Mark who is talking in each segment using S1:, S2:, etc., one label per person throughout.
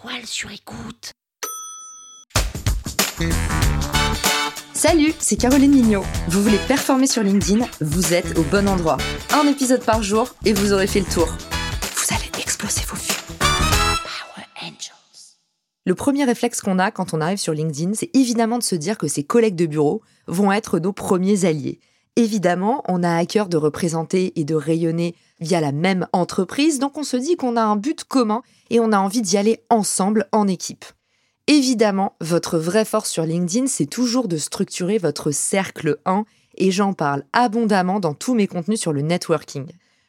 S1: toile sur écoute.
S2: Salut, c'est Caroline Mignot. Vous voulez performer sur LinkedIn Vous êtes au bon endroit. Un épisode par jour et vous aurez fait le tour. Vous allez exploser vos vues.
S1: Power Angels.
S2: Le premier réflexe qu'on a quand on arrive sur LinkedIn, c'est évidemment de se dire que ses collègues de bureau vont être nos premiers alliés. Évidemment, on a à cœur de représenter et de rayonner via la même entreprise, donc on se dit qu'on a un but commun et on a envie d'y aller ensemble en équipe. Évidemment, votre vraie force sur LinkedIn, c'est toujours de structurer votre cercle 1 et j'en parle abondamment dans tous mes contenus sur le networking.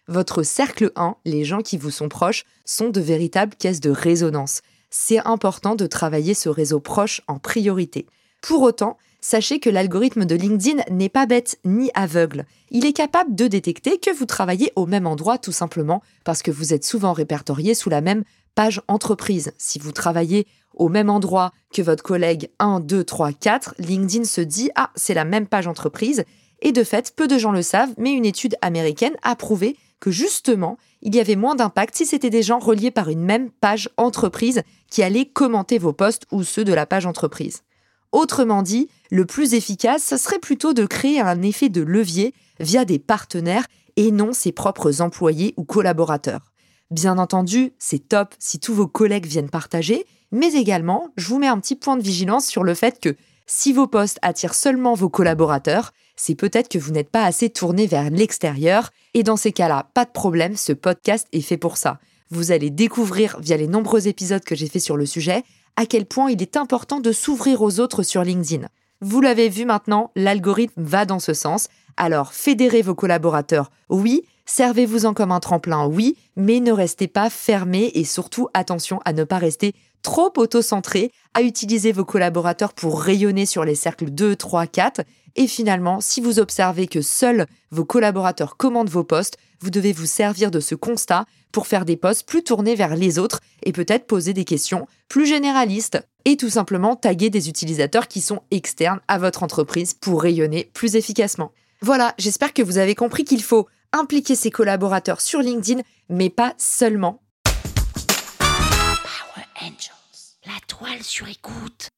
S2: Votre cercle 1, les gens qui vous sont proches, sont de véritables caisses de résonance. C'est important de travailler ce réseau proche en priorité. Pour autant, sachez que l'algorithme de LinkedIn n'est pas bête ni aveugle. Il est capable de détecter que vous travaillez au même endroit tout simplement parce que vous êtes souvent répertorié sous la même page entreprise. Si vous travaillez au même endroit que votre collègue 1, 2, 3, 4, LinkedIn se dit Ah, c'est la même page entreprise. Et de fait, peu de gens le savent, mais une étude américaine a prouvé que justement, il y avait moins d'impact si c'était des gens reliés par une même page entreprise qui allaient commenter vos posts ou ceux de la page entreprise. Autrement dit, le plus efficace, ce serait plutôt de créer un effet de levier via des partenaires et non ses propres employés ou collaborateurs. Bien entendu, c'est top si tous vos collègues viennent partager, mais également, je vous mets un petit point de vigilance sur le fait que si vos posts attirent seulement vos collaborateurs, c'est peut-être que vous n'êtes pas assez tourné vers l'extérieur, et dans ces cas-là, pas de problème, ce podcast est fait pour ça. Vous allez découvrir via les nombreux épisodes que j'ai fait sur le sujet à quel point il est important de s'ouvrir aux autres sur LinkedIn. Vous l'avez vu maintenant, l'algorithme va dans ce sens. Alors, fédérez vos collaborateurs, oui, servez-vous-en comme un tremplin, oui, mais ne restez pas fermés et surtout attention à ne pas rester trop auto-centré, à utiliser vos collaborateurs pour rayonner sur les cercles 2, 3, 4. Et finalement, si vous observez que seuls vos collaborateurs commandent vos postes, vous devez vous servir de ce constat pour faire des posts plus tournés vers les autres et peut-être poser des questions plus généralistes et tout simplement taguer des utilisateurs qui sont externes à votre entreprise pour rayonner plus efficacement. Voilà, j'espère que vous avez compris qu'il faut impliquer ses collaborateurs sur LinkedIn, mais pas seulement.
S1: Power Angels. La toile sur écoute.